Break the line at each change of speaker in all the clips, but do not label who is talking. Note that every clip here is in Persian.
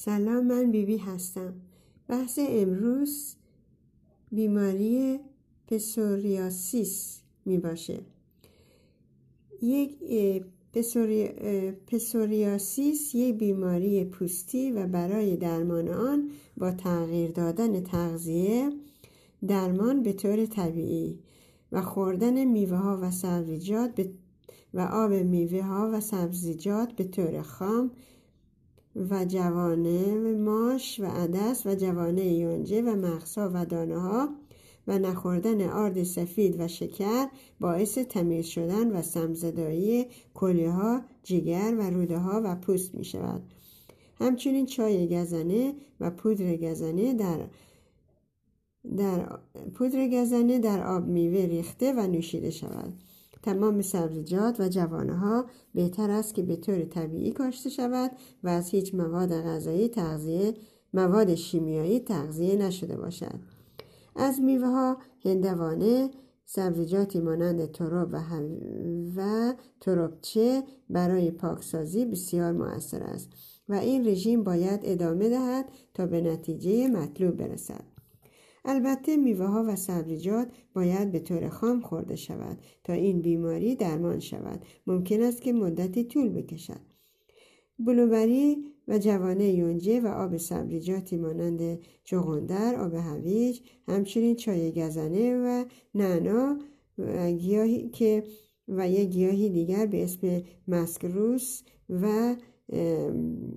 سلام من بیبی بی هستم. بحث امروز بیماری پسوریاسیس می باشه. یک پسوریاسیس یک بیماری پوستی و برای درمان آن با تغییر دادن تغذیه درمان به طور طبیعی و خوردن میوه ها و سبزیجات و آب میوه ها و سبزیجات به طور خام و جوانه ماش و عدس و جوانه یونجه و مغزها و دانه ها و نخوردن آرد سفید و شکر باعث تمیز شدن و سمزدایی کلیه ها، جگر و روده ها و پوست می شود. همچنین چای گزنه و پودر گزنه در در پودر گزنه در آب میوه ریخته و نوشیده شود. تمام سبزیجات و جوانه ها بهتر است که به طور طبیعی کاشته شود و از هیچ مواد غذایی تغذیه مواد شیمیایی تغذیه نشده باشد. از میوه ها هندوانه سبزیجاتی مانند تروب و, و تروبچه برای پاکسازی بسیار موثر است و این رژیم باید ادامه دهد تا به نتیجه مطلوب برسد. البته میوه ها و سبزیجات باید به طور خام خورده شود تا این بیماری درمان شود. ممکن است که مدتی طول بکشد. بلوبری و جوانه یونجه و آب سبزیجاتی مانند چغندر آب هویج همچنین چای گزنه و نعنا گیاهی که و یک گیاهی دیگر به اسم مسکروس و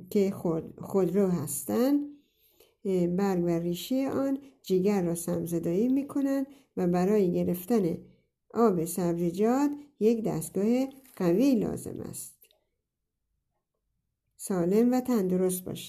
که خودرو هستند. برگ و ریشه آن جگر را سمزدایی می کنند و برای گرفتن آب سبزیجات یک دستگاه قوی لازم است. سالم و تندرست باشید.